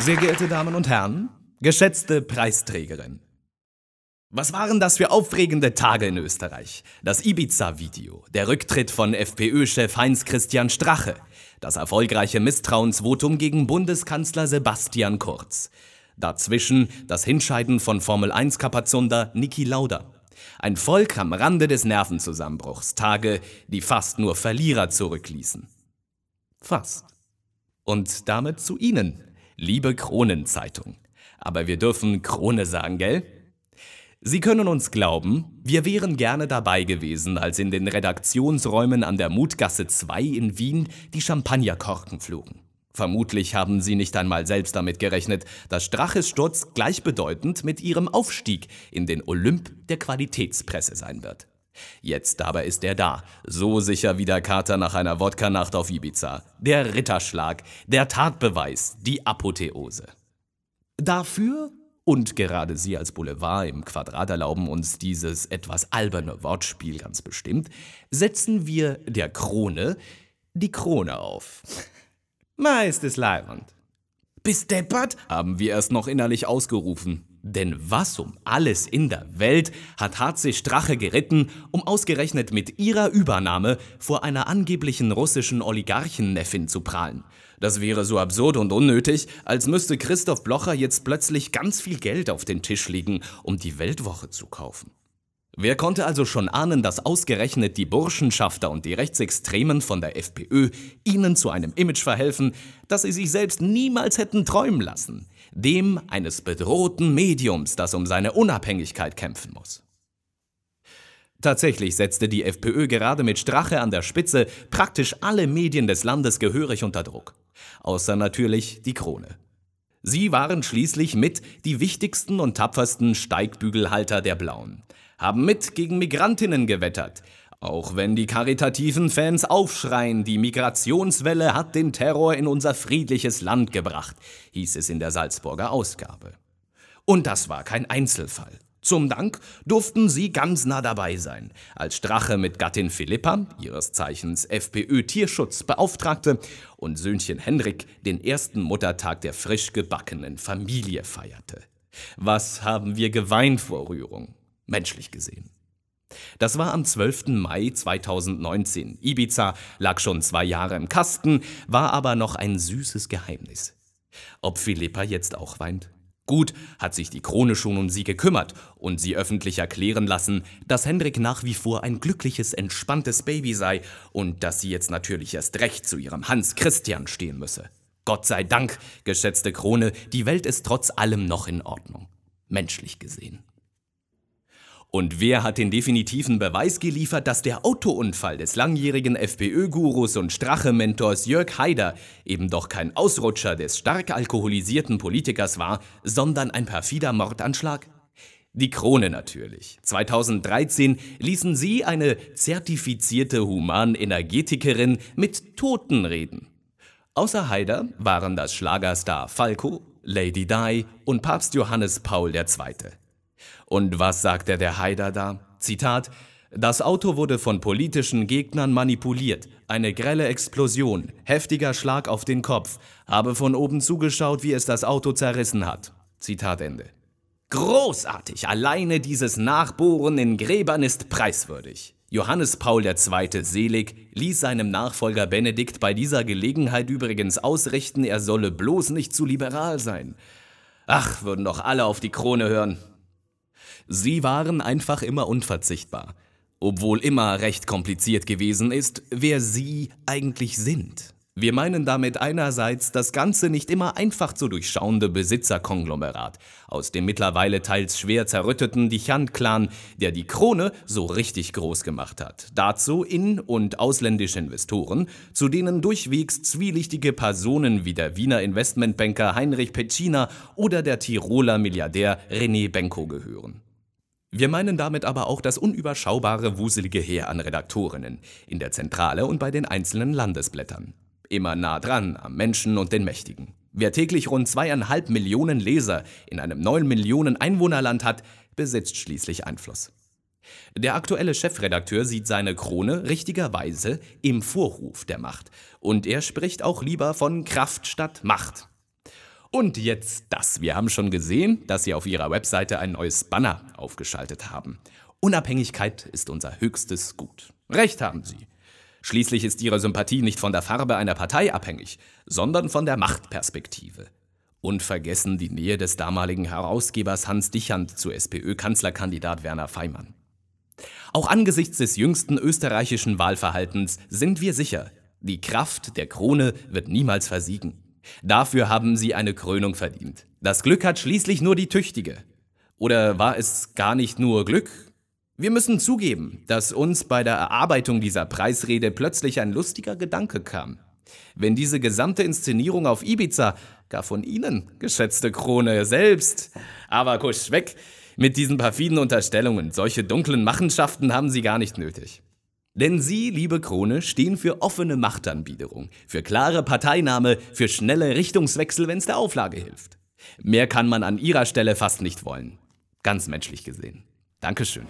Sehr geehrte Damen und Herren, geschätzte Preisträgerin. Was waren das für aufregende Tage in Österreich? Das Ibiza-Video, der Rücktritt von FPÖ-Chef Heinz-Christian Strache, das erfolgreiche Misstrauensvotum gegen Bundeskanzler Sebastian Kurz. Dazwischen das Hinscheiden von Formel-1-Kapazunder Niki Lauda. Ein Volk am Rande des Nervenzusammenbruchs, Tage, die fast nur Verlierer zurückließen. Fast. Und damit zu Ihnen, liebe Kronenzeitung. Aber wir dürfen Krone sagen, gell? Sie können uns glauben, wir wären gerne dabei gewesen, als in den Redaktionsräumen an der Mutgasse 2 in Wien die Champagnerkorken flogen. Vermutlich haben Sie nicht einmal selbst damit gerechnet, dass Straches Sturz gleichbedeutend mit Ihrem Aufstieg in den Olymp der Qualitätspresse sein wird. Jetzt aber ist er da, so sicher wie der Kater nach einer Wodka-Nacht auf Ibiza. Der Ritterschlag, der Tatbeweis, die Apotheose. Dafür, und gerade Sie als Boulevard im Quadrat erlauben uns dieses etwas alberne Wortspiel ganz bestimmt, setzen wir der Krone die Krone auf. Meist ist leibend. Bis deppert, haben wir erst noch innerlich ausgerufen. Denn was um alles in der Welt hat HC Strache geritten, um ausgerechnet mit ihrer Übernahme vor einer angeblichen russischen Oligarchenneffin zu prahlen? Das wäre so absurd und unnötig, als müsste Christoph Blocher jetzt plötzlich ganz viel Geld auf den Tisch legen, um die Weltwoche zu kaufen. Wer konnte also schon ahnen, dass ausgerechnet die Burschenschafter und die Rechtsextremen von der FPÖ ihnen zu einem Image verhelfen, das sie sich selbst niemals hätten träumen lassen? dem eines bedrohten Mediums, das um seine Unabhängigkeit kämpfen muss. Tatsächlich setzte die FPÖ gerade mit Strache an der Spitze praktisch alle Medien des Landes gehörig unter Druck. Außer natürlich die Krone. Sie waren schließlich mit die wichtigsten und tapfersten Steigbügelhalter der Blauen, haben mit gegen Migrantinnen gewettert, auch wenn die karitativen Fans aufschreien, die Migrationswelle hat den Terror in unser friedliches Land gebracht, hieß es in der Salzburger Ausgabe. Und das war kein Einzelfall. Zum Dank durften sie ganz nah dabei sein, als Strache mit Gattin Philippa, ihres Zeichens FPÖ-Tierschutzbeauftragte, und Söhnchen Henrik den ersten Muttertag der frisch gebackenen Familie feierte. Was haben wir geweint vor Rührung, menschlich gesehen. Das war am 12. Mai 2019. Ibiza lag schon zwei Jahre im Kasten, war aber noch ein süßes Geheimnis. Ob Philippa jetzt auch weint? Gut, hat sich die Krone schon um sie gekümmert und sie öffentlich erklären lassen, dass Hendrik nach wie vor ein glückliches, entspanntes Baby sei und dass sie jetzt natürlich erst recht zu ihrem Hans Christian stehen müsse. Gott sei Dank, geschätzte Krone, die Welt ist trotz allem noch in Ordnung. Menschlich gesehen. Und wer hat den definitiven Beweis geliefert, dass der Autounfall des langjährigen FPÖ-Gurus und Strache-Mentors Jörg Haider eben doch kein Ausrutscher des stark alkoholisierten Politikers war, sondern ein perfider Mordanschlag? Die Krone natürlich. 2013 ließen sie eine zertifizierte Humanenergetikerin mit Toten reden. Außer Haider waren das Schlagerstar Falco, Lady Di und Papst Johannes Paul II. Und was sagte der Haider da? Zitat: Das Auto wurde von politischen Gegnern manipuliert. Eine grelle Explosion, heftiger Schlag auf den Kopf. Habe von oben zugeschaut, wie es das Auto zerrissen hat. Zitat Ende. Großartig! Alleine dieses Nachbohren in Gräbern ist preiswürdig. Johannes Paul II. selig ließ seinem Nachfolger Benedikt bei dieser Gelegenheit übrigens ausrichten, er solle bloß nicht zu liberal sein. Ach, würden doch alle auf die Krone hören. Sie waren einfach immer unverzichtbar, obwohl immer recht kompliziert gewesen ist, wer Sie eigentlich sind. Wir meinen damit einerseits das Ganze nicht immer einfach zu durchschauende Besitzerkonglomerat aus dem mittlerweile teils schwer zerrütteten Dichand-Clan, der die Krone so richtig groß gemacht hat. Dazu in- und ausländische Investoren, zu denen durchwegs zwielichtige Personen wie der Wiener Investmentbanker Heinrich Petschina oder der Tiroler Milliardär René Benko gehören. Wir meinen damit aber auch das unüberschaubare, wuselige Heer an Redaktorinnen in der Zentrale und bei den einzelnen Landesblättern. Immer nah dran am Menschen und den Mächtigen. Wer täglich rund zweieinhalb Millionen Leser in einem neun Millionen Einwohnerland hat, besitzt schließlich Einfluss. Der aktuelle Chefredakteur sieht seine Krone richtigerweise im Vorruf der Macht. Und er spricht auch lieber von Kraft statt Macht. Und jetzt das. Wir haben schon gesehen, dass Sie auf Ihrer Webseite ein neues Banner aufgeschaltet haben. Unabhängigkeit ist unser höchstes Gut. Recht haben Sie. Schließlich ist Ihre Sympathie nicht von der Farbe einer Partei abhängig, sondern von der Machtperspektive. Und vergessen die Nähe des damaligen Herausgebers Hans Dichand zu SPÖ-Kanzlerkandidat Werner Feimann. Auch angesichts des jüngsten österreichischen Wahlverhaltens sind wir sicher, die Kraft der Krone wird niemals versiegen. Dafür haben sie eine Krönung verdient. Das Glück hat schließlich nur die Tüchtige. Oder war es gar nicht nur Glück? Wir müssen zugeben, dass uns bei der Erarbeitung dieser Preisrede plötzlich ein lustiger Gedanke kam. Wenn diese gesamte Inszenierung auf Ibiza gar von Ihnen, geschätzte Krone, selbst. Aber kusch, weg mit diesen perfiden Unterstellungen. Solche dunklen Machenschaften haben Sie gar nicht nötig. Denn Sie, liebe Krone, stehen für offene Machtanbiederung, für klare Parteinahme, für schnelle Richtungswechsel, wenn es der Auflage hilft. Mehr kann man an Ihrer Stelle fast nicht wollen. Ganz menschlich gesehen. Dankeschön.